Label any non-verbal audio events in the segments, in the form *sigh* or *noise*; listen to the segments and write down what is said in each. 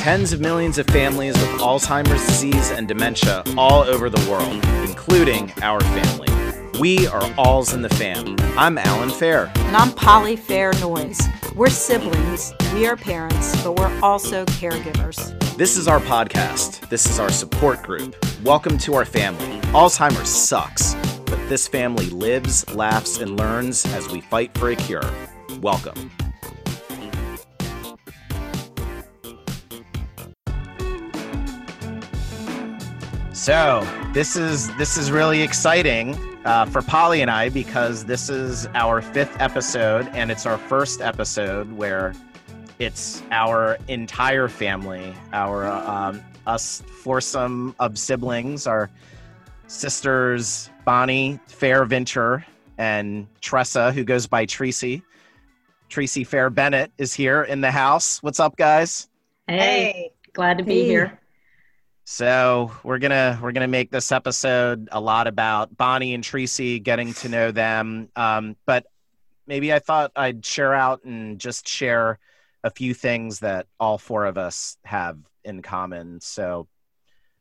tens of millions of families with Alzheimer's disease and dementia all over the world, including our family. We are Alls in the Fam. I'm Alan Fair. And I'm Polly Fair Noyes. We're siblings, we are parents, but we're also caregivers. This is our podcast. This is our support group. Welcome to our family. Alzheimer's sucks, but this family lives, laughs, and learns as we fight for a cure. Welcome. So this is this is really exciting uh, for Polly and I because this is our fifth episode, and it's our first episode where it's our entire family, our um, us foursome of siblings, our sisters Bonnie Fair Venture and Tressa, who goes by Tracy. Tracy Fair Bennett is here in the house. What's up, guys? Hey, hey. glad to be hey. here. So we're gonna we're gonna make this episode a lot about Bonnie and Tracy, getting to know them. Um, but maybe I thought I'd share out and just share a few things that all four of us have in common. So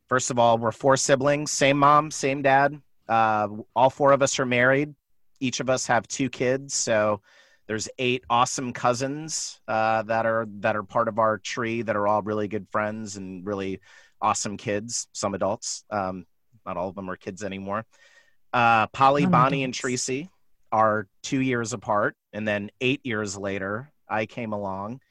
first of all, we're four siblings, same mom, same dad. Uh, all four of us are married. Each of us have two kids. So there's eight awesome cousins uh, that are that are part of our tree that are all really good friends and really awesome kids, some adults. Um, not all of them are kids anymore. Uh, Polly, Bonnie, and Tracy are two years apart. And then eight years later, I came along.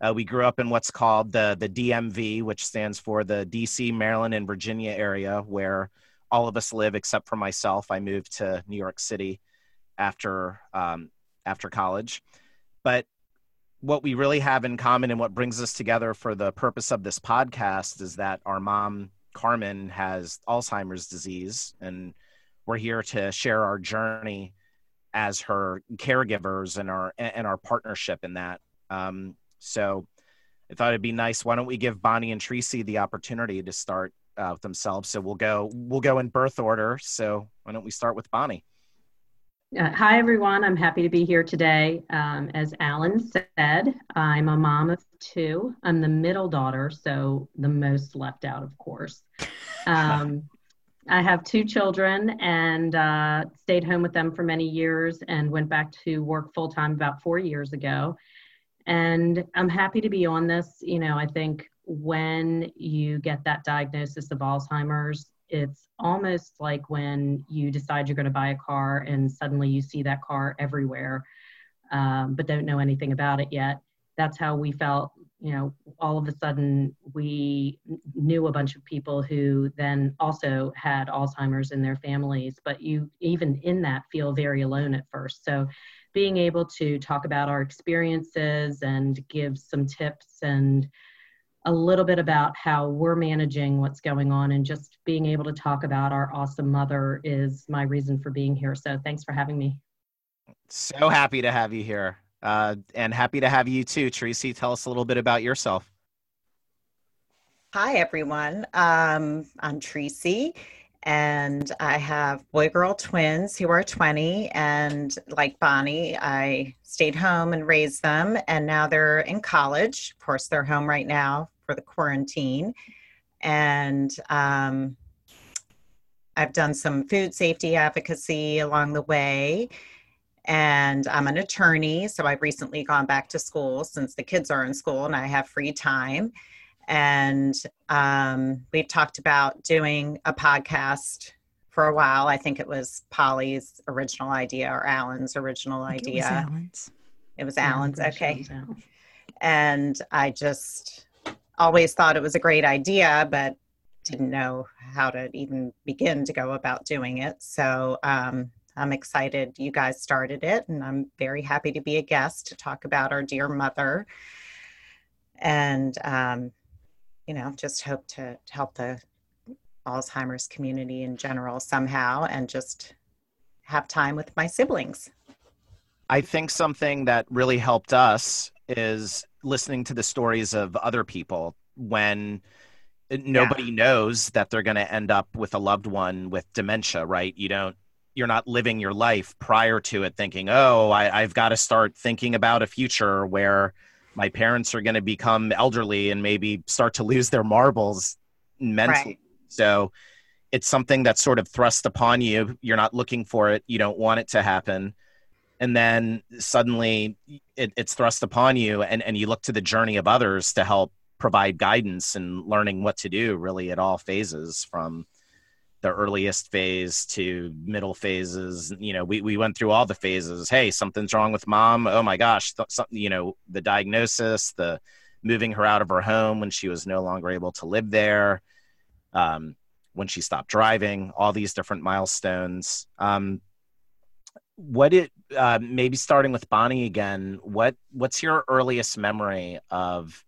Uh, we grew up in what's called the, the DMV, which stands for the DC, Maryland, and Virginia area, where all of us live except for myself. I moved to New York City after um, after college. But what we really have in common and what brings us together for the purpose of this podcast is that our mom carmen has alzheimer's disease and we're here to share our journey as her caregivers and our and our partnership in that. Um, so i thought it'd be nice why don't we give bonnie and tracy the opportunity to start uh, themselves? So we'll go we'll go in birth order. So why don't we start with bonnie uh, hi, everyone. I'm happy to be here today. Um, as Alan said, I'm a mom of two. I'm the middle daughter, so the most left out, of course. Um, I have two children and uh, stayed home with them for many years and went back to work full time about four years ago. And I'm happy to be on this. You know, I think when you get that diagnosis of Alzheimer's, it's almost like when you decide you're going to buy a car and suddenly you see that car everywhere, um, but don't know anything about it yet. That's how we felt. You know, all of a sudden we knew a bunch of people who then also had Alzheimer's in their families, but you even in that feel very alone at first. So being able to talk about our experiences and give some tips and a little bit about how we're managing what's going on and just being able to talk about our awesome mother is my reason for being here. So thanks for having me. So happy to have you here. Uh, and happy to have you too, Tracy. Tell us a little bit about yourself. Hi, everyone. Um, I'm Tracy, and I have boy girl twins who are 20. And like Bonnie, I stayed home and raised them, and now they're in college. Of course, they're home right now for the quarantine. And um, I've done some food safety advocacy along the way. And I'm an attorney, so I've recently gone back to school since the kids are in school and I have free time. And um, we've talked about doing a podcast for a while. I think it was Polly's original idea or Alan's original idea. It was Alan's. It was Alan's, okay. And I just always thought it was a great idea, but didn't know how to even begin to go about doing it. So um, I'm excited you guys started it, and I'm very happy to be a guest to talk about our dear mother. And, um, you know, just hope to help the Alzheimer's community in general somehow and just have time with my siblings. I think something that really helped us is listening to the stories of other people when nobody yeah. knows that they're going to end up with a loved one with dementia, right? You don't you're not living your life prior to it thinking, oh, I, have got to start thinking about a future where my parents are going to become elderly and maybe start to lose their marbles mentally. Right. So it's something that's sort of thrust upon you. You're not looking for it. You don't want it to happen. And then suddenly it, it's thrust upon you, and, and you look to the journey of others to help provide guidance and learning what to do really at all phases from the earliest phase to middle phases. You know we, we went through all the phases. Hey something's wrong with mom. Oh my gosh th- something you know the diagnosis the moving her out of her home when she was no longer able to live there um, when she stopped driving all these different milestones. Um, what it uh, maybe starting with bonnie again what what's your earliest memory of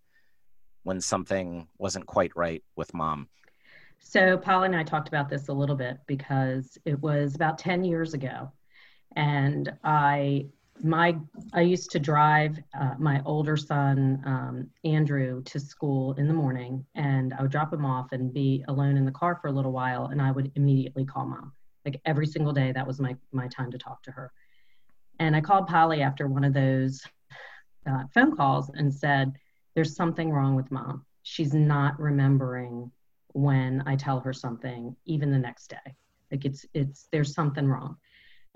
when something wasn't quite right with mom so Polly and I talked about this a little bit because it was about 10 years ago. And I my I used to drive uh, my older son um, Andrew to school in the morning, and I would drop him off and be alone in the car for a little while, and I would immediately call mom. Like every single day, that was my my time to talk to her. And I called Polly after one of those uh, phone calls and said, "There's something wrong with mom. She's not remembering when I tell her something, even the next day. Like it's it's there's something wrong.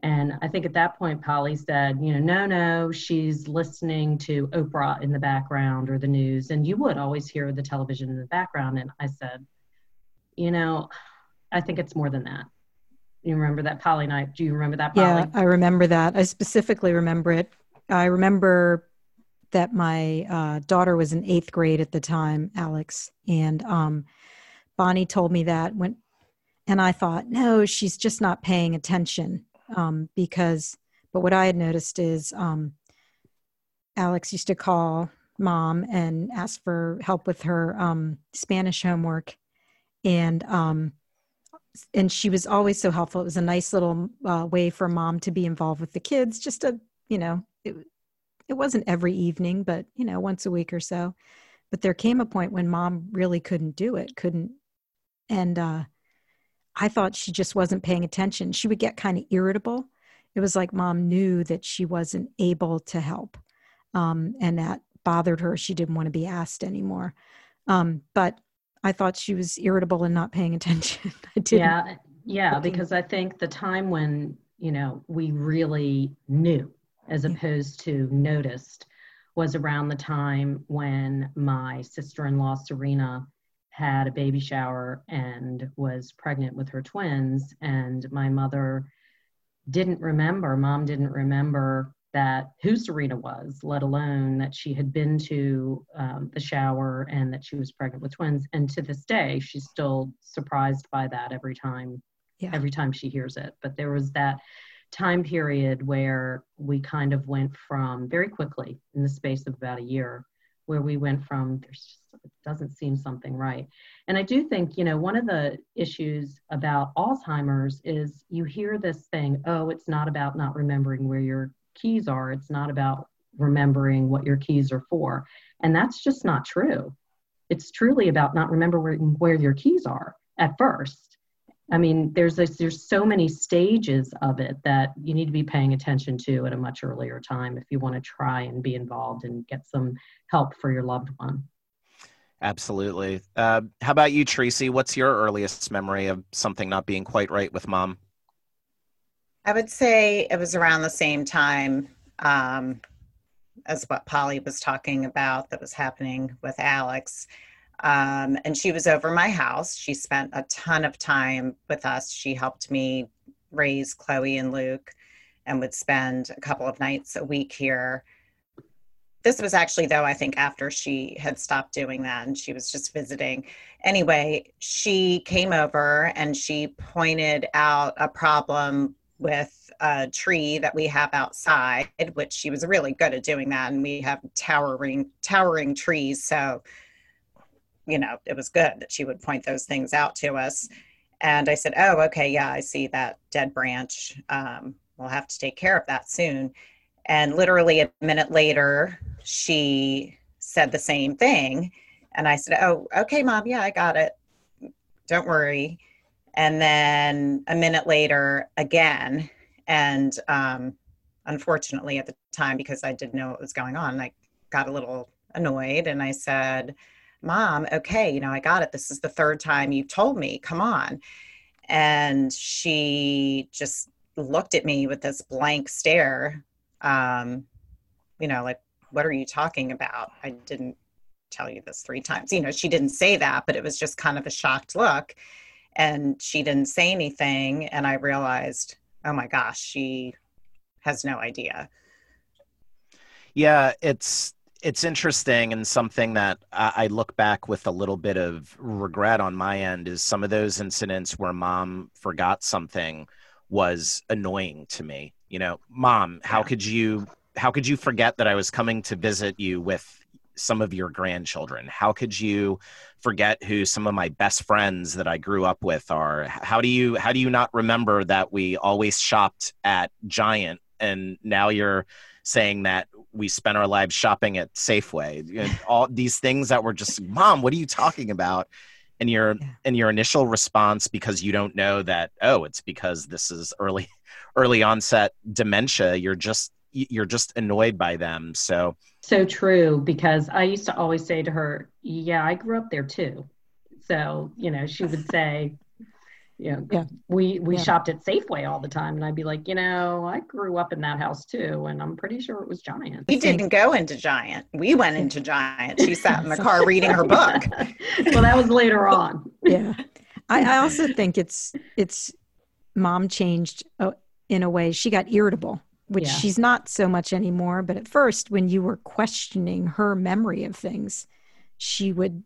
And I think at that point, Polly said, you know, no, no, she's listening to Oprah in the background or the news. And you would always hear the television in the background. And I said, you know, I think it's more than that. You remember that Polly night? Do you remember that? Yeah, I remember that. I specifically remember it. I remember that my uh, daughter was in eighth grade at the time, Alex, and um, Bonnie told me that when, and I thought, no, she's just not paying attention um, because. But what I had noticed is um, Alex used to call mom and ask for help with her um, Spanish homework, and um, and she was always so helpful. It was a nice little uh, way for mom to be involved with the kids. Just a you know, it it wasn't every evening, but you know, once a week or so. But there came a point when mom really couldn't do it, couldn't and uh, I thought she just wasn't paying attention. She would get kind of irritable. It was like mom knew that she wasn't able to help, um, and that bothered her. She didn't want to be asked anymore. Um, but I thought she was irritable and not paying attention. *laughs* I didn't. Yeah, yeah, because I think the time when you know we really knew, as opposed to noticed, was around the time when my sister-in-law Serena had a baby shower and was pregnant with her twins and my mother didn't remember mom didn't remember that who serena was let alone that she had been to um, the shower and that she was pregnant with twins and to this day she's still surprised by that every time yeah. every time she hears it but there was that time period where we kind of went from very quickly in the space of about a year where we went from there's just it doesn't seem something right. And I do think, you know, one of the issues about Alzheimer's is you hear this thing, oh, it's not about not remembering where your keys are, it's not about remembering what your keys are for. And that's just not true. It's truly about not remembering where your keys are at first. I mean, there's this, there's so many stages of it that you need to be paying attention to at a much earlier time if you want to try and be involved and get some help for your loved one. Absolutely. Uh, how about you, Tracy? What's your earliest memory of something not being quite right with mom? I would say it was around the same time um, as what Polly was talking about that was happening with Alex. Um, and she was over my house. She spent a ton of time with us. She helped me raise Chloe and Luke and would spend a couple of nights a week here this was actually though i think after she had stopped doing that and she was just visiting anyway she came over and she pointed out a problem with a tree that we have outside which she was really good at doing that and we have towering towering trees so you know it was good that she would point those things out to us and i said oh okay yeah i see that dead branch um, we'll have to take care of that soon and literally a minute later, she said the same thing. And I said, Oh, okay, mom. Yeah, I got it. Don't worry. And then a minute later, again. And um, unfortunately, at the time, because I didn't know what was going on, I got a little annoyed and I said, Mom, okay, you know, I got it. This is the third time you've told me. Come on. And she just looked at me with this blank stare. Um, you know, like, what are you talking about? I didn't tell you this three times. You know, she didn't say that, but it was just kind of a shocked look. And she didn't say anything. And I realized, oh my gosh, she has no idea. Yeah, it's it's interesting and something that I, look back with a little bit of regret on my end is some of those incidents where mom forgot something was annoying to me. You know, mom, how could you how could you forget that I was coming to visit you with some of your grandchildren? How could you forget who some of my best friends that I grew up with are? How do you how do you not remember that we always shopped at Giant and now you're saying that we spent our lives shopping at Safeway? And all these things that were just, mom, what are you talking about? And your yeah. and your initial response because you don't know that oh it's because this is early *laughs* early onset dementia you're just you're just annoyed by them so. So true because i used to always say to her yeah i grew up there too. So you know she would say you know yeah. we we yeah. shopped at safeway all the time and i'd be like you know i grew up in that house too and i'm pretty sure it was giant. We didn't go into giant. We went into giant. She sat in the *laughs* car reading her book. *laughs* Well that was later on. Yeah. I, I also think it's it's mom changed uh, in a way. She got irritable which yeah. she's not so much anymore. But at first, when you were questioning her memory of things, she would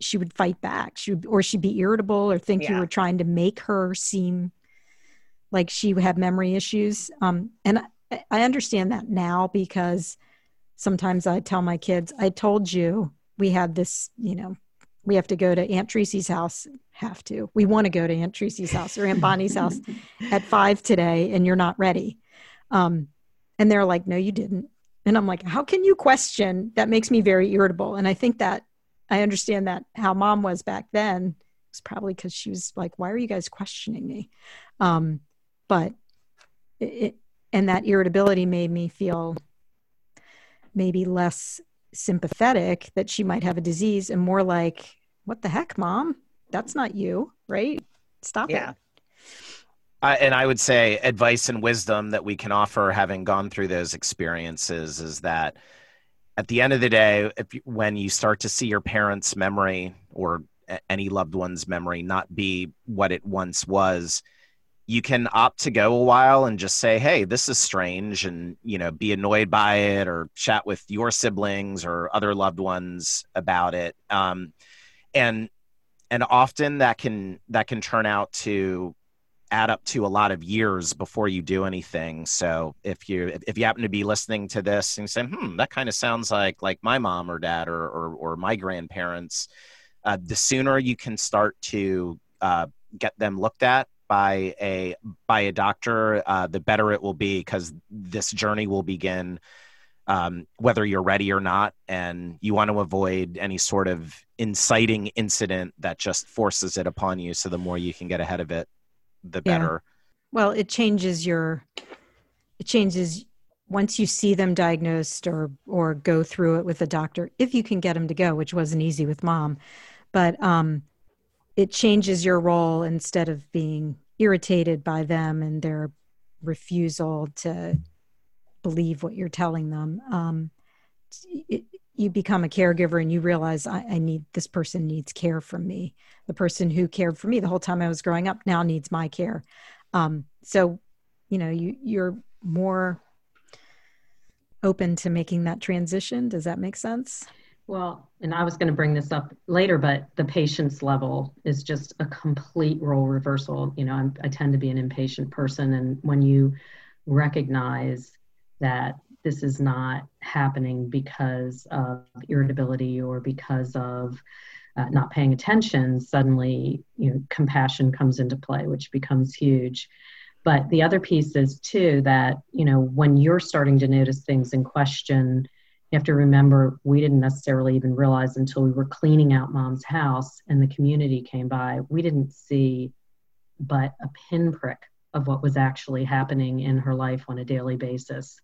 she would fight back. She would, or she'd be irritable or think yeah. you were trying to make her seem like she had memory issues. Um, and I, I understand that now because sometimes I tell my kids, I told you we had this, you know, we have to go to Aunt Tracy's house. Have to. We want to go to Aunt Tracy's house or Aunt Bonnie's house *laughs* at five today, and you're not ready. Um, and they're like, no, you didn't. And I'm like, how can you question? That makes me very irritable. And I think that I understand that how mom was back then was probably because she was like, why are you guys questioning me? Um, but it, and that irritability made me feel maybe less sympathetic that she might have a disease and more like, what the heck, mom? That's not you, right? Stop yeah. it. Uh, and I would say advice and wisdom that we can offer, having gone through those experiences, is that at the end of the day, if when you start to see your parents' memory or any loved one's memory not be what it once was, you can opt to go a while and just say, "Hey, this is strange," and you know, be annoyed by it, or chat with your siblings or other loved ones about it. Um, and and often that can that can turn out to add up to a lot of years before you do anything. So if you if you happen to be listening to this and say, "Hmm, that kind of sounds like like my mom or dad or or, or my grandparents," uh, the sooner you can start to uh, get them looked at by a by a doctor, uh, the better it will be because this journey will begin. Um, whether you're ready or not, and you want to avoid any sort of inciting incident that just forces it upon you. So the more you can get ahead of it, the better. Yeah. Well, it changes your it changes once you see them diagnosed or or go through it with a doctor if you can get them to go which wasn't easy with mom but um it changes your role instead of being irritated by them and their refusal to believe what you're telling them um it, you become a caregiver and you realize I, I, need this person needs care from me. The person who cared for me the whole time i was growing up now needs my care. Um, so you know you you're more open to making that transition. Does that make sense? Well and i was going to bring this up later but the patient's level is just a complete role reversal. You know I'm, i tend to be an impatient person and when you recognize that this is not happening because of irritability or because of uh, not paying attention, suddenly you know compassion comes into play, which becomes huge. But the other piece is too that you know when you're starting to notice things in question, you have to remember we didn't necessarily even realize until we were cleaning out mom's house and the community came by, we didn't see but a pinprick of what was actually happening in her life on a daily basis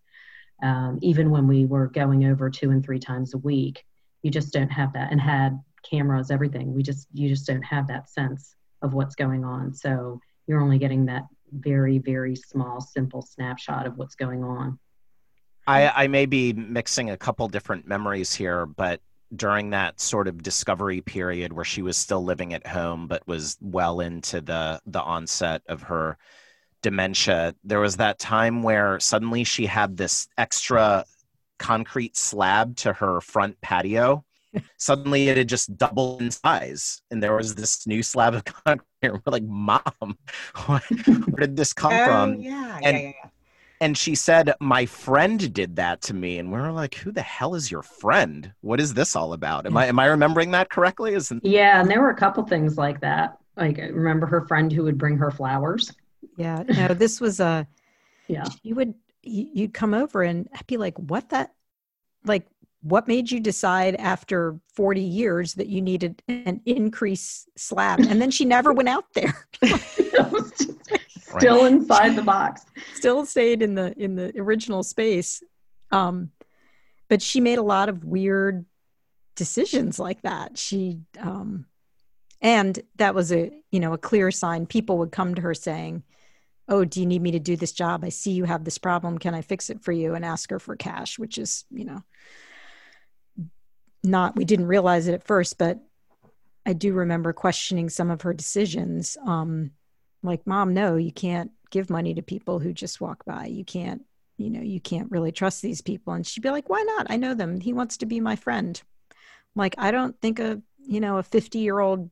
um, even when we were going over two and three times a week. you just don't have that and had cameras everything we just you just don't have that sense of what's going on so you're only getting that very very small simple snapshot of what's going on I, I may be mixing a couple different memories here, but during that sort of discovery period where she was still living at home but was well into the the onset of her dementia there was that time where suddenly she had this extra concrete slab to her front patio. *laughs* Suddenly it had just doubled in size and there was this new slab of *laughs* concrete. We're like mom *laughs* where did this come oh, from? yeah, and yeah, yeah, yeah. and she said my friend did that to me. And we were like who the hell is your friend? What is this all about? Am i am i remembering that correctly? Isn't yeah and there were a couple things like that. Like I remember her friend who would bring her flowers Yeah, no, this was a. *laughs* yeah You would you- you'd come over and I'd be like, "What that? Like, what made you decide after forty years that you needed an increase slab?" And then she never went out there. It was just still inside the box Still stayed in the in the original space. Um, but she made a lot of weird decisions like that. She um, and that was a you know a clear sign. People would come to her saying oh, do you need me to do this job? I see you have this problem. Can I fix it for you? And ask her for cash, which is, you know, not, we didn't realize it at first, but I do remember questioning some of her decisions. Um, like, mom, no, you can't give money to people who just walk by. You can't, you know, you can't really trust these people. And she'd be like, why not? I know them. He wants to be my friend. I'm like, I don't think a, you know, a 50 year old,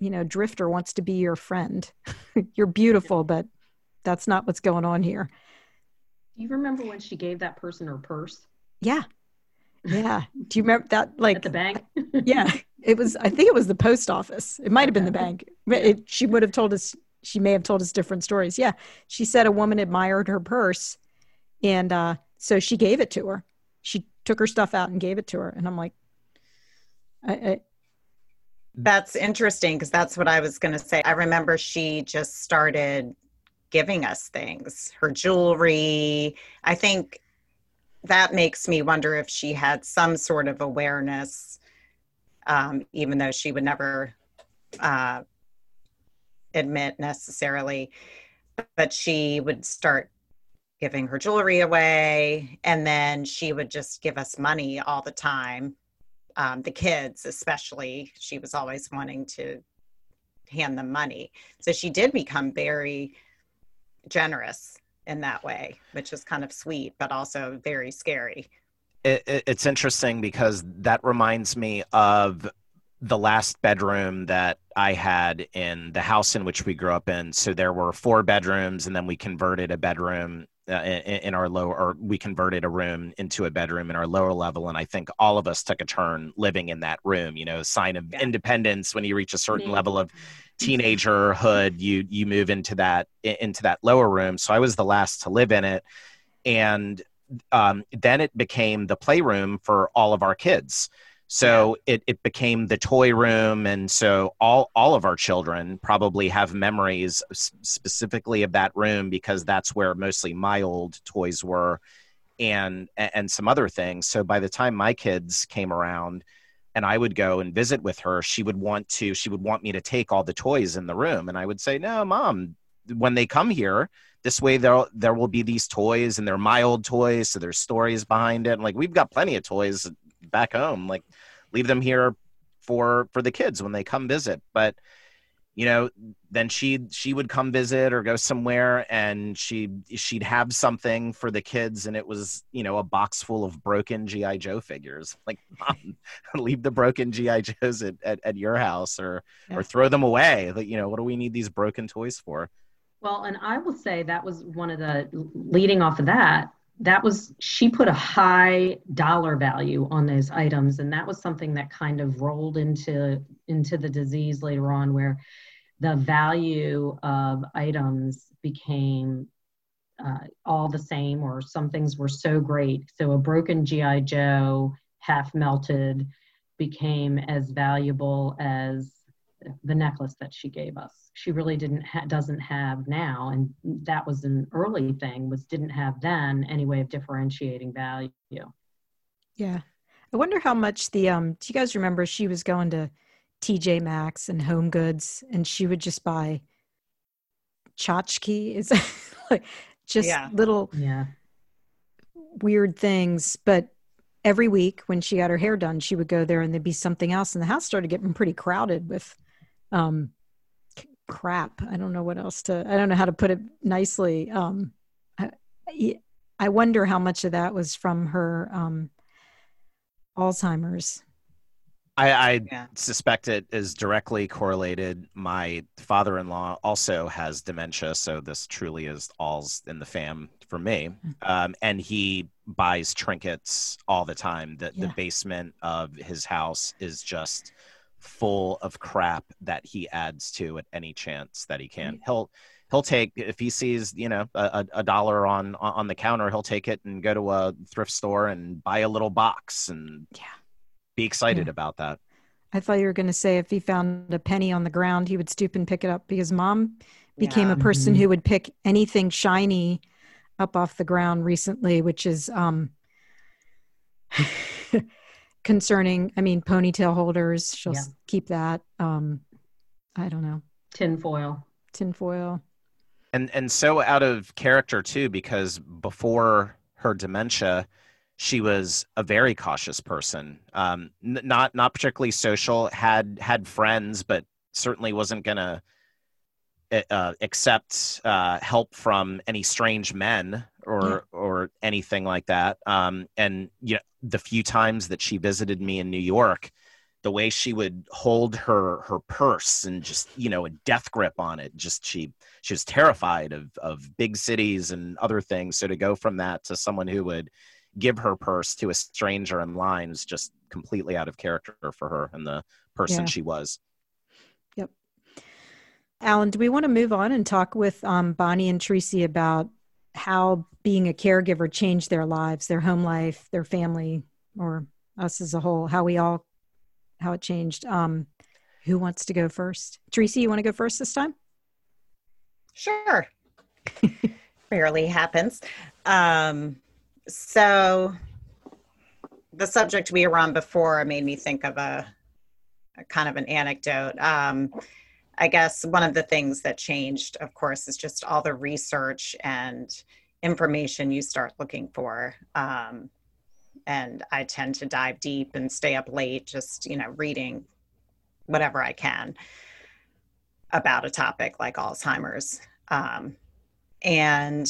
you know, drifter wants to be your friend. *laughs* You're beautiful, but that's not what's going on here. do you remember when she gave that person her purse Yeah. Yeah. Do you remember that? Like, at the bank *laughs* yeah, it was, I think it was the post office. It might have been the bank. But It, she would have told us, she may have told us different stories. Yeah. She said a woman admired her purse. And uh, so she gave it to her. She took her stuff out and gave it to her. And I'm like, I, I, That's interesting because that's what I was going to say. I remember she just started giving us things, her jewelry. I think that makes me wonder if she had some sort of awareness, um, even though she would never uh, admit necessarily. But she would start giving her jewelry away, and then she would just give us money all the time um, the kids especially she was always wanting to hand them money so she did become very generous in that way which is kind of sweet but also very scary it, it, it's interesting because that reminds me of the last bedroom that I had in the house in which we grew up in. So there were four bedrooms, and then we converted a bedroom uh, in, in our lower, or we converted a room into a bedroom in our lower level. And I think all of us took a turn living in that room. You know, sign of Yeah. independence when you reach a certain Mhm. level of teenagerhood, you you move into that into that lower room. So I was the last to live in it, and um, then it became the playroom for all of our kids. So it, it became the toy room, and so all all of our children probably have memories specifically of that room because that's where mostly my old toys were, and and some other things. So by the time my kids came around, and I would go and visit with her, she would want to she would want me to take all the toys in the room, and I would say, no, mom, when they come here, this way there there will be these toys, and they're my old toys, so there's stories behind it. And like we've got plenty of toys back home, like leave them here for for the kids when they come visit. But you know, then she she would come visit or go somewhere, and she she'd have something for the kids, and it was you know a box full of broken GI Joe figures. *laughs* Like, mom, leave the broken GI Joes at, at, at your house, or Yeah. or throw them away. Like, you know, what do we need these broken toys for? Well, and I will say that was one of the leading off of that. That was she put a high dollar value on those items, and that was something that kind of rolled into into the disease later on, where the value of items became uh, all the same, or some things were so great. So a broken GI Joe, half melted, became as valuable as the necklace that she gave us she really didn't ha- doesn't have now and that was an early thing was didn't have then any way of differentiating value yeah. I wonder how much the um. Do you guys remember she was going to TJ Maxx and Home Goods, and she would just buy tchotchke. Is *laughs* like just Yeah. little Yeah. weird things. But every week when she got her hair done, she would go there and there'd be something else. And the house started getting pretty crowded with um, crap. I don't know what else to, I don't know how to put it nicely. Um, I, I- I wonder how much of that was from her um, Alzheimer's. I, I Yeah. suspect it is directly correlated. My father in law also has dementia, so this truly is all's in the fam for me. Um, and he buys trinkets all the time. The, the basement of his house is just full of crap that he adds to at any chance that he can. He'll he'll take if he sees you know a, a a dollar on on the counter, he'll take it and go to a thrift store and buy a little box and Yeah. be excited Yeah. about that. I thought you were going to say if he found a penny on the ground, he would stoop and pick it up because mom became Yeah. a person Mhm. who would pick anything shiny up off the ground recently, which is um, *laughs* concerning. I mean, ponytail holders, she'll Yeah. keep that. Um, I don't know, Tinfoil. tinfoil. and and so out of character too because before her dementia she was a very cautious person um n- not not particularly social had had friends but certainly wasn't gonna uh, accept uh, help from any strange men or or anything like that. Um and you know the few times that she visited me in new york the way she would hold her her purse and just you know a death grip on it just she she was terrified of of big cities and other things. So to go from that to someone who would give her purse to a stranger in line is just completely out of character for her and the person Yeah. she was. Yep. Alan, do we want to move on and talk with um, Bonnie and Tracy about how being a caregiver changed their lives, their home life, their family, or us as a whole? How we all, how it changed. Um, who wants to go first? Tracy, you want to go first this time? Sure. *laughs* Rarely happens. Um, so, the subject we were on before made me think of a, a kind of an anecdote. Um, I guess one of the things that changed, of course, is just all the research and information you start looking for. Um, and I tend to dive deep and stay up late, just, you know, reading whatever I can about a topic like Alzheimer's. Um, and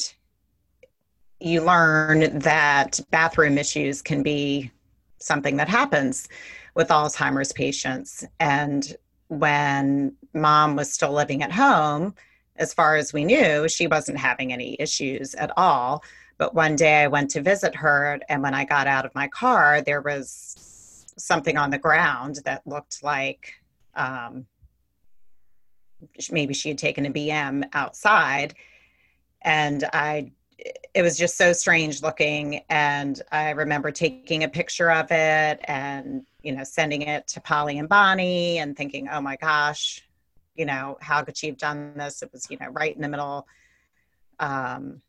you learn that bathroom issues can be something that happens with Alzheimer's patients. And when mom was still living at home, as far as we knew, she wasn't having any issues at all. But one day I went to visit her, and when I got out of my car, there was something on the ground that looked like um, maybe she had taken a BM outside. And I, it was just so strange looking. And I remember taking a picture of it and, you know, sending it to Polly and Bonnie and thinking, oh my gosh, you know, how could she have done this? It was, you know, right in the middle um,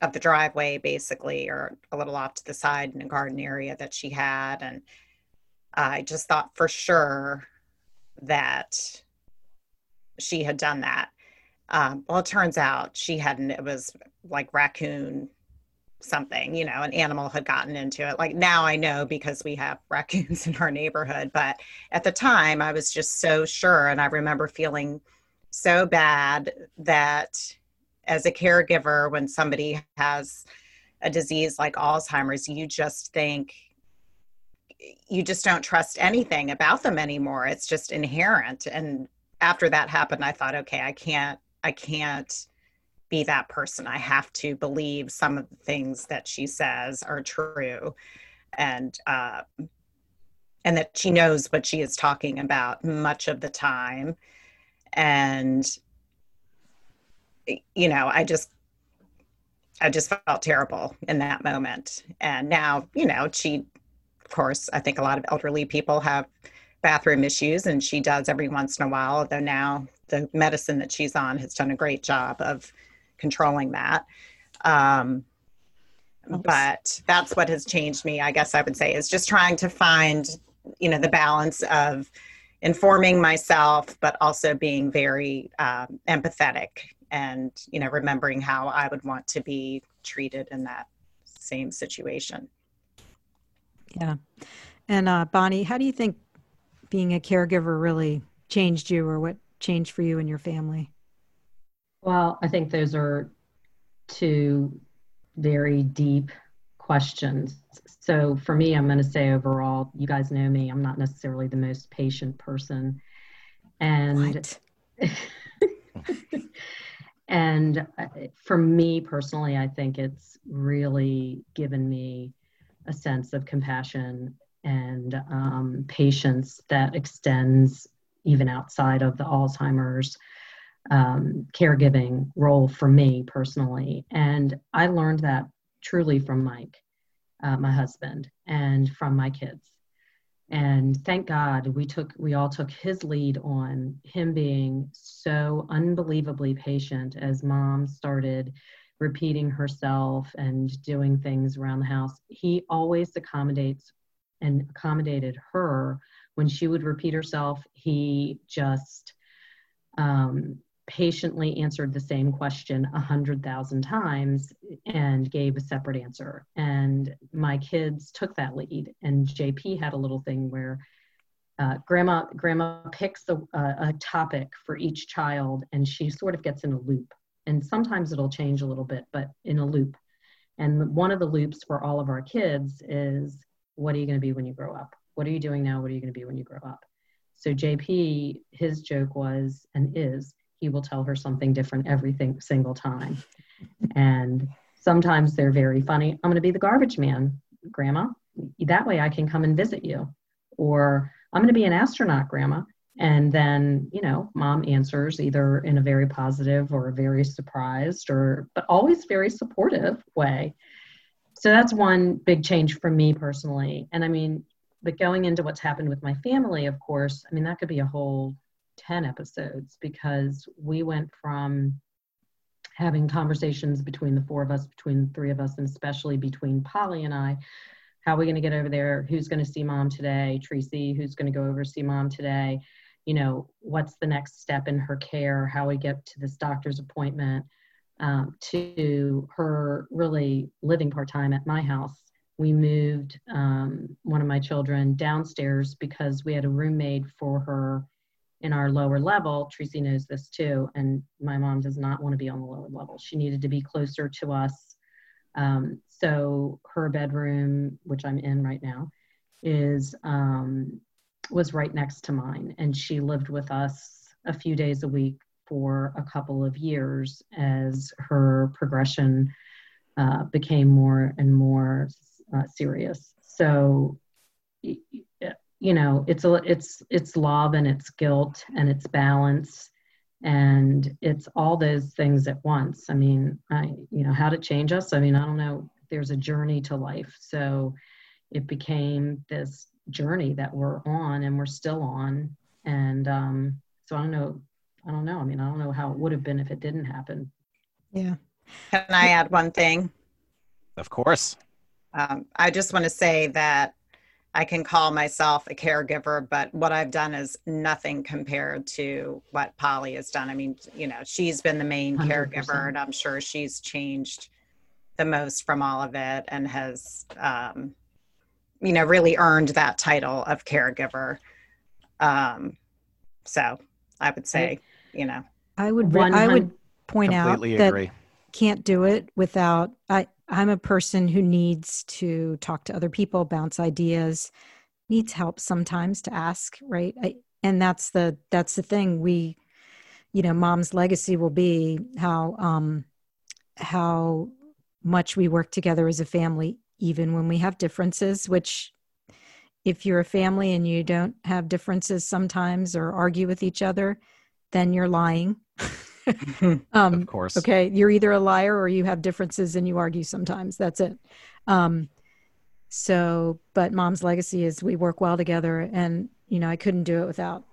of the driveway, basically, or a little off to the side in a garden area that she had. And I just thought for sure that she had done that. Um, well, it turns out she hadn't. It was like raccoon something, you know, an animal had gotten into it. Like now I know because we have *laughs* raccoons in our neighborhood. But at the time, I was just so sure. And I remember feeling so bad that as a caregiver, when somebody has a disease like Alzheimer's, you just think, you just don't trust anything about them anymore. It's just inherent. And after that happened, I thought, okay, I can't, I can't be that person. I have to believe some of the things that she says are true, and uh, and that she knows what she is talking about much of the time. And you know, I just I just felt terrible in that moment. And now, you know, she of course, I think a lot of elderly people have bathroom issues, and she does every once in a while, although now the medicine that she's on has done a great job of controlling that. Um, but that's what has changed me i guess i would say is just trying to find you know the balance of informing myself but also being very um, empathetic and you know remembering how i would want to be treated in that same situation. Yeah. And uh, bonnie how do you think being a caregiver really changed you or what changed for you and your family well i think those are two very deep questions. So for me, I'm going to say overall, you guys know me, I'm not necessarily the most patient person. And *laughs* and uh, for me personally, I think it's really given me a sense of compassion and um, patience that extends even outside of the Alzheimer's um, caregiving role for me personally. And I learned that truly from Mike, uh, my husband, and from my kids. And thank God we took we all took his lead on him being so unbelievably patient as mom started repeating herself and doing things around the house. He always accommodates and accommodated her when she would repeat herself. He just um, patiently answered the same question a hundred thousand times and gave a separate answer. And my kids took that lead. And JP had a little thing where uh, grandma grandma picks a, a topic for each child, and she sort of gets in a loop. And sometimes it'll change a little bit, but in a loop. And one of the loops for all of our kids is, "What are you going to be when you grow up? What are you doing now? What are you going to be when you grow up?" So JP, his joke was and is he will tell her something different every single time. And sometimes they're very funny. I'm going to be the garbage man, Grandma. That way I can come and visit you. Or I'm going to be an astronaut, Grandma. And then, you know, mom answers either in a very positive or a very surprised or, but always very supportive way. So that's one big change for me personally. And I mean, but going into what's happened with my family, of course, I mean, that could be a whole 10 episodes because we went from having conversations between the four of us, between three of us, and especially between Polly and I. How are we going to get over there? Who's going to see mom today? Tracy, who's going to go over see mom today? You know, what's the next step in her care? How we get to this doctor's appointment? Um, to her really living part time at my house. We moved um, one of my children downstairs because we had a roommate for her in our lower level, Tracy knows this too, and my mom does not want to be on the lower level. She needed to be closer to us. Um, so her bedroom, which I'm in right now, is um, was right next to mine, and she lived with us a few days a week for a couple of years as her progression uh, became more and more uh, serious. So you know it's a it's it's love and it's guilt and it's balance and it's all those things at once. I mean i you know how to change us? I mean i don't know. There's a journey to life. So it became this journey that we're on and we're still on. And um so i don't know i don't know. I mean i don't know how it would have been if it didn't happen. Yeah. Can i add one thing? Of course um, i just want to say that I can call myself a caregiver, but what I've done is nothing compared to what Polly has done. I mean, you know, she's been the main 100%. caregiver, and I'm sure she's changed the most from all of it and has, um, you know, really earned that title of caregiver. Um, so I would say, you know, I would, I would point out that agree. can't do it without, I, I'm a person who needs to talk to other people, bounce ideas, needs help sometimes to ask, right? I, and that's the that's the thing. We, you know, mom's legacy will be how um, how much we work together as a family, even when we have differences. Which, if you're a family and you don't have differences sometimes or argue with each other, then you're lying. *laughs* *laughs* *laughs* um, of course. Okay, you're either a liar or you have differences and you argue sometimes. That's it. Um, so, but mom's legacy is we work well together, and you know I couldn't do it without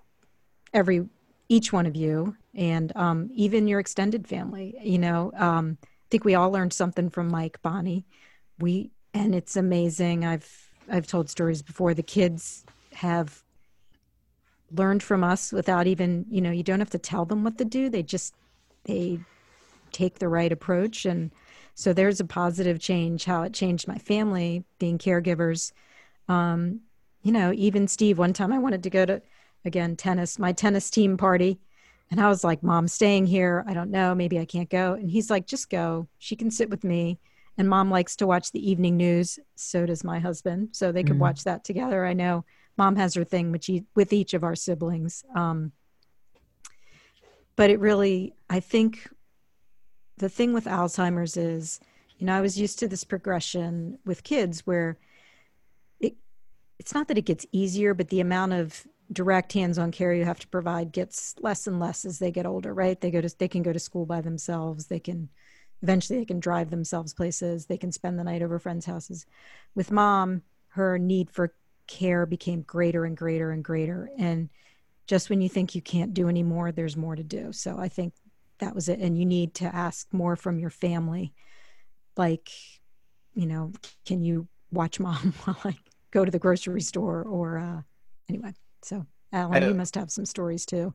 every each one of you, and um, even your extended family. You know, um, I think we all learned something from Mike, Bonnie, we and it's amazing. I've I've told stories before. The kids have learned from us without even you know you don't have to tell them what to do. They just they take the right approach. And so there's a positive change how it changed my family being caregivers. Um, you know even steve one time i wanted to go to again tennis my tennis team party. And i was like mom staying here. I don't know. Maybe i can't go. And he's like just go. She can sit with me. And mom likes to watch the evening news. So does my husband. So they could mm-hmm. watch that together. I know mom has her thing with, with each of our siblings. Um, but it really i think the thing with alzheimer's is you know i was used to this progression with kids where it it's not that it gets easier but the amount of direct hands-on care you have to provide gets less and less as they get older right? They go to they can go to school by themselves. They can eventually they can drive themselves places. They can spend the night over friends houses. With mom her need for care became greater and greater and greater. And just when you think you can't do any more there's more to do. So i think that was it. And you need to ask more from your family. Like you know can you watch mom *laughs* while i go to the grocery store or uh anyway. So alan you must have some stories too.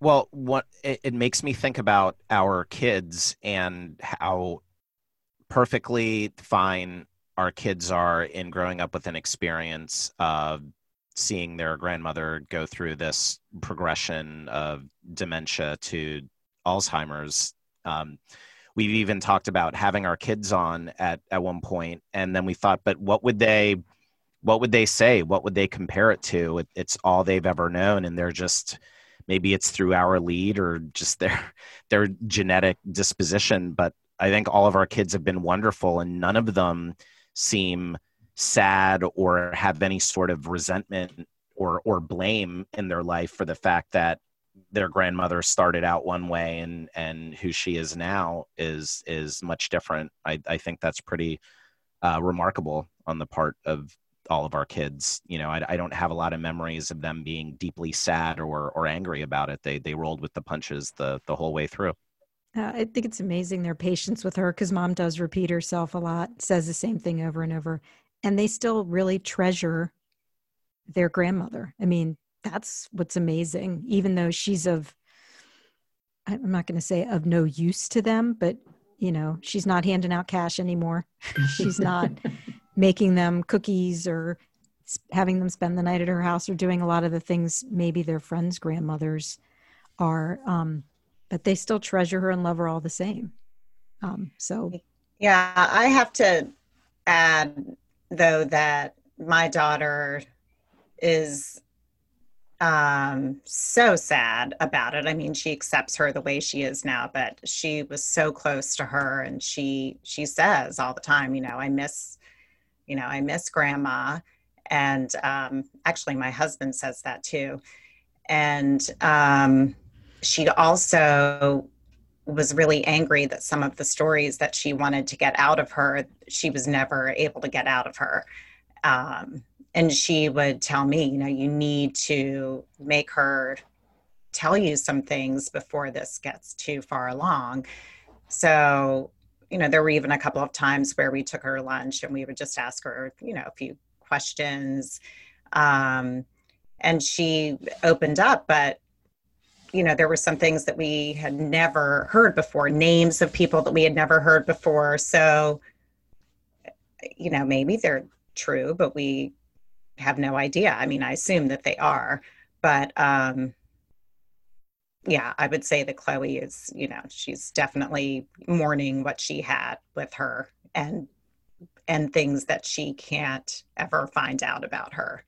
Well what it, it makes me think about our kids and how perfectly fine our kids are in growing up with an experience of seeing their grandmother go through this progression of dementia to Alzheimer's. Um, we've even talked about having our kids on at at one point, and then we thought, but what would they, what would they say? What would they compare it to? It, it's all they've ever known, and they're just maybe it's through our lead or just *laughs* their their genetic disposition. But I think all of our kids have been wonderful, and none of them seem sad or have any sort of resentment or or blame in their life for the fact that their grandmother started out one way and and who she is now is is much different. I i think that's pretty uh, remarkable on the part of all of our kids. You know I, I don't have a lot of memories of them being deeply sad or or angry about it. They they rolled with the punches the the whole way through. Uh, I think it's amazing their patience with her because mom does repeat herself a lot, says the same thing over and over, and they still really treasure their grandmother. I mean, that's what's amazing even though she's of i'm not going to say of no use to them but you know she's not handing out cash anymore *laughs* she's not *laughs* making them cookies or having them spend the night at her house or doing a lot of the things maybe their friends grandmothers are um, but they still treasure her and love her all the same um, so yeah i have to add though that my daughter is um so sad about it. I mean she accepts her the way she is now but she was so close to her and she she says all the time you know i miss you know i miss grandma. And um actually my husband says that too. And um she also was really angry that some of the stories that she wanted to get out of her she was never able to get out of her. Um and she would tell me you know you need to make her tell you some things before this gets too far along. So you know there were even a couple of times where we took her lunch and we would just ask her you know a few questions. Um, and she opened up but you know there were some things that we had never heard before names of people that we had never heard before so you know maybe they're true but we have no idea. I mean, I assume that they are, but um, yeah, I would say that Chloe is, you know, she's definitely mourning what she had with her and and things that she can't ever find out about her.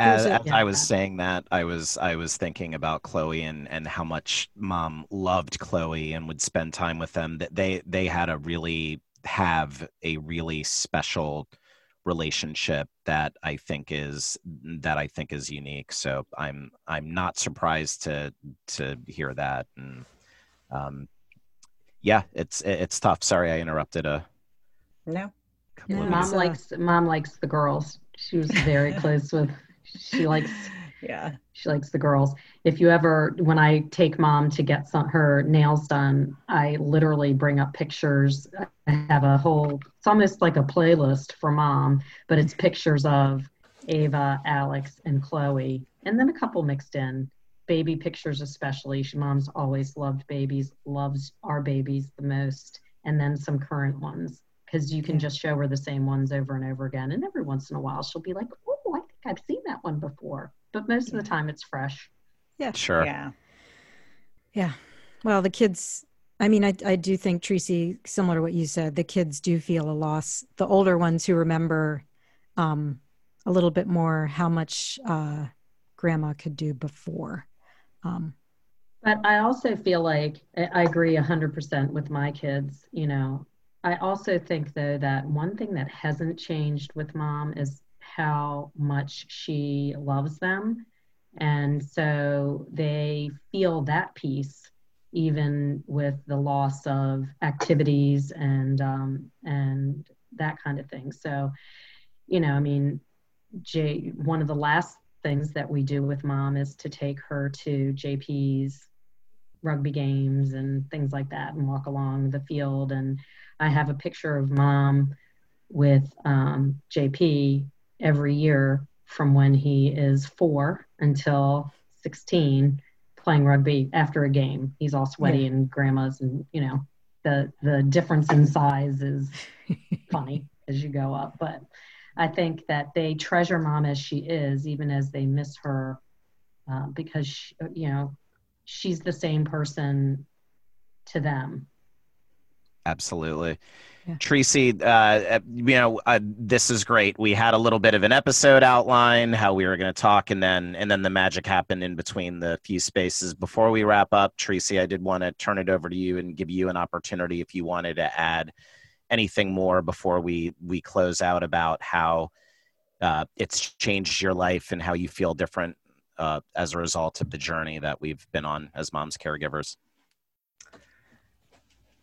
Yeah. As, as I was saying that, I was I was thinking about Chloe and and how much mom loved Chloe and would spend time with them. That they they had a really have a really special relationship that I think is that I think is unique. So I'm I'm not surprised to to hear that. And um, yeah, it's it's tough. Sorry, I interrupted a. No. Yeah, mom likes mom likes the girls. She was very *laughs* close with. She likes *laughs* Yeah. She likes the girls. If you ever, when I take mom to get some her nails done, I literally bring up pictures. I have a whole, it's almost like a playlist for mom, but it's pictures of Ava, Alex, and Chloe, and then a couple mixed in. Baby pictures, especially. She, mom's always loved babies, loves our babies the most, and then some current ones because you can just show her the same ones over and over again. And every once in a while, she'll be like, "Oh, I think I've seen that one before." But most of the time, it's fresh. Yeah. Sure. Yeah. Yeah. Well, the kids, I mean, I, I do think, Tracy, similar to what you said, the kids do feel a loss. The older ones who remember um, a little bit more how much uh, grandma could do before. Um, But I also feel like I I agree 100% with my kids. You know, I also think, though, that one thing that hasn't changed with mom is how much she loves them. And so they feel that piece even with the loss of activities and um, and that kind of thing. So, you know, I mean, J one of the last things that we do with mom is to take her to JP's rugby games and things like that and walk along the field and I have a picture of mom with um, JP every year from when he is four until 16 playing rugby after a game. He's all sweaty and grandma's and you know the the difference in size is *laughs* funny as you go up, but I think that they treasure mom as she is, even as they miss her, uh, because she, you know she's the same person to them. Absolutely. Yeah. Tracy, uh, you know, uh, this is great. We had a little bit of an episode outline, how we were going to talk, and then and then the magic happened in between the few spaces. Before we wrap up, Tracy, I did want to turn it over to you and give you an opportunity if you wanted to add anything more before we we close out about how uh, it's changed your life and how you feel different uh, as a result of the journey that we've been on as moms caregivers.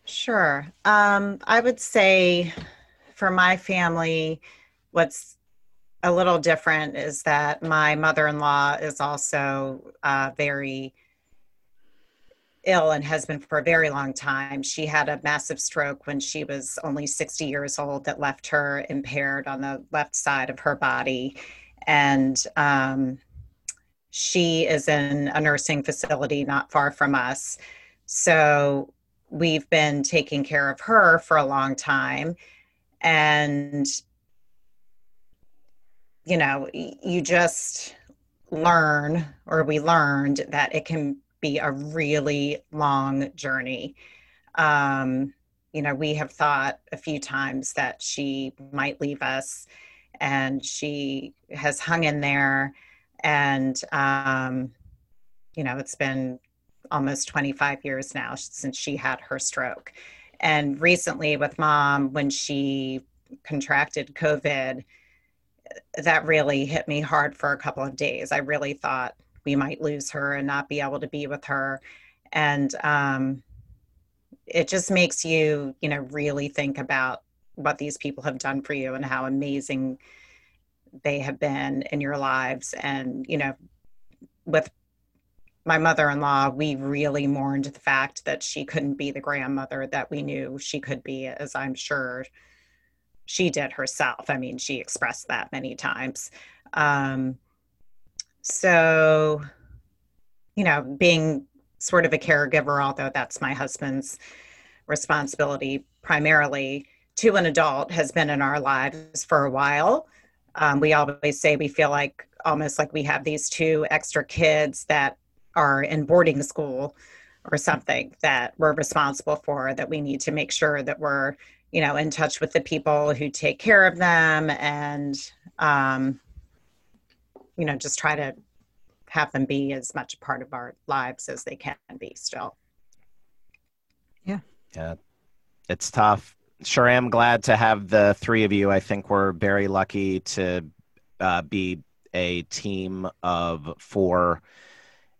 Sure. Um, I would say for my family, what's a little different is that my mother in law is also uh, very ill and has been for a very long time. She had a massive stroke when she was only 60 years old that left her impaired on the left side of her body. And um, she is in a nursing facility not far from us. So we've been taking care of her for a long time. And, you know, you just learn, or we learned that it can be a really long journey. Um, you know, we have thought a few times that she might leave us, and she has hung in there. And, um, you know, it's been almost 25 years now since she had her stroke. And recently, with mom, when she contracted COVID, that really hit me hard for a couple of days. I really thought we might lose her and not be able to be with her. And um, it just makes you, you know, really think about what these people have done for you and how amazing they have been in your lives. And, you know, with my mother-in-law we really mourned the fact that she couldn't be the grandmother that we knew she could be as i'm sure she did herself. I mean she expressed that many times. Um, so you know being sort of a caregiver although that's my husband's responsibility primarily to an adult has been in our lives for a while. Um, we always say we feel like almost like we have these two extra kids that are in boarding school or something that we're responsible for that we need to make sure that we're you know in touch with the people who take care of them and um, you know just try to have them be as much a part of our lives as they can be still Yeah, Yeah. it's tough. Sure am glad to have the three of you. I think we're very lucky to uh, be a team of four,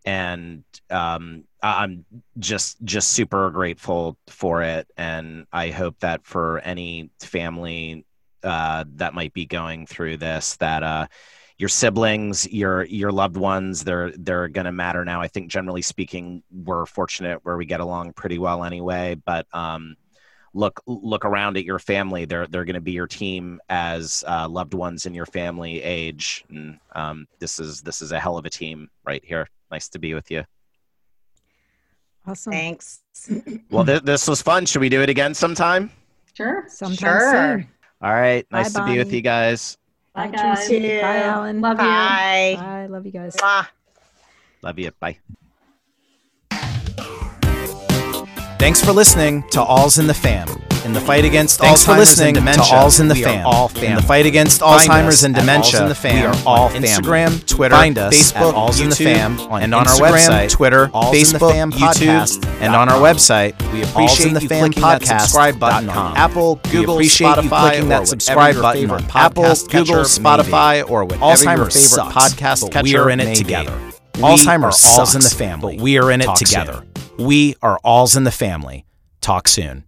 and um, I'm just just super grateful for it. And I hope that for any family uh, that might be going through this, that uh, your siblings, your your loved ones, they're they're going to matter now. I think generally speaking, we're fortunate where we get along pretty well anyway. But um, look look around at your family; they're they're going to be your team as uh, loved ones in your family age. And um, this is this is a hell of a team right here. Nice to be with you. Awesome. Thanks. Well, th- this was fun. Should we do it again sometime? Sure. Sometime Sure. soon. All right. Bye, Nice to be with you guys. Bye, Bye, guys. Tracy. Bye, Alan. Love you. Bye. Bye. Love you guys. Mwah. Love you. Bye. Thanks for listening to All's in the Fam. In the fight against Thanks for Alzheimer's listening and to dementia, All's in the we Fam. Are all In family. the fight against Find Alzheimer's and dementia, in the Fam. we are all on family. Instagram, Twitter, Find us Facebook, All's in the YouTube, Fam on and on our Instagram, website, Twitter, All's in the Fam YouTube, Podcast, and on our website, We appreciate in the you Fam clicking that Podcast subscribe button on. Apple, We Google, appreciate you Spotify, clicking or that subscribe button on Apple, podcast Google. Spotify, or whatever Alzheimer's your favorite podcast catcher we are in it together. Alzheimer's All's in the family. but we are in it together. We are All's in the family. Talk soon.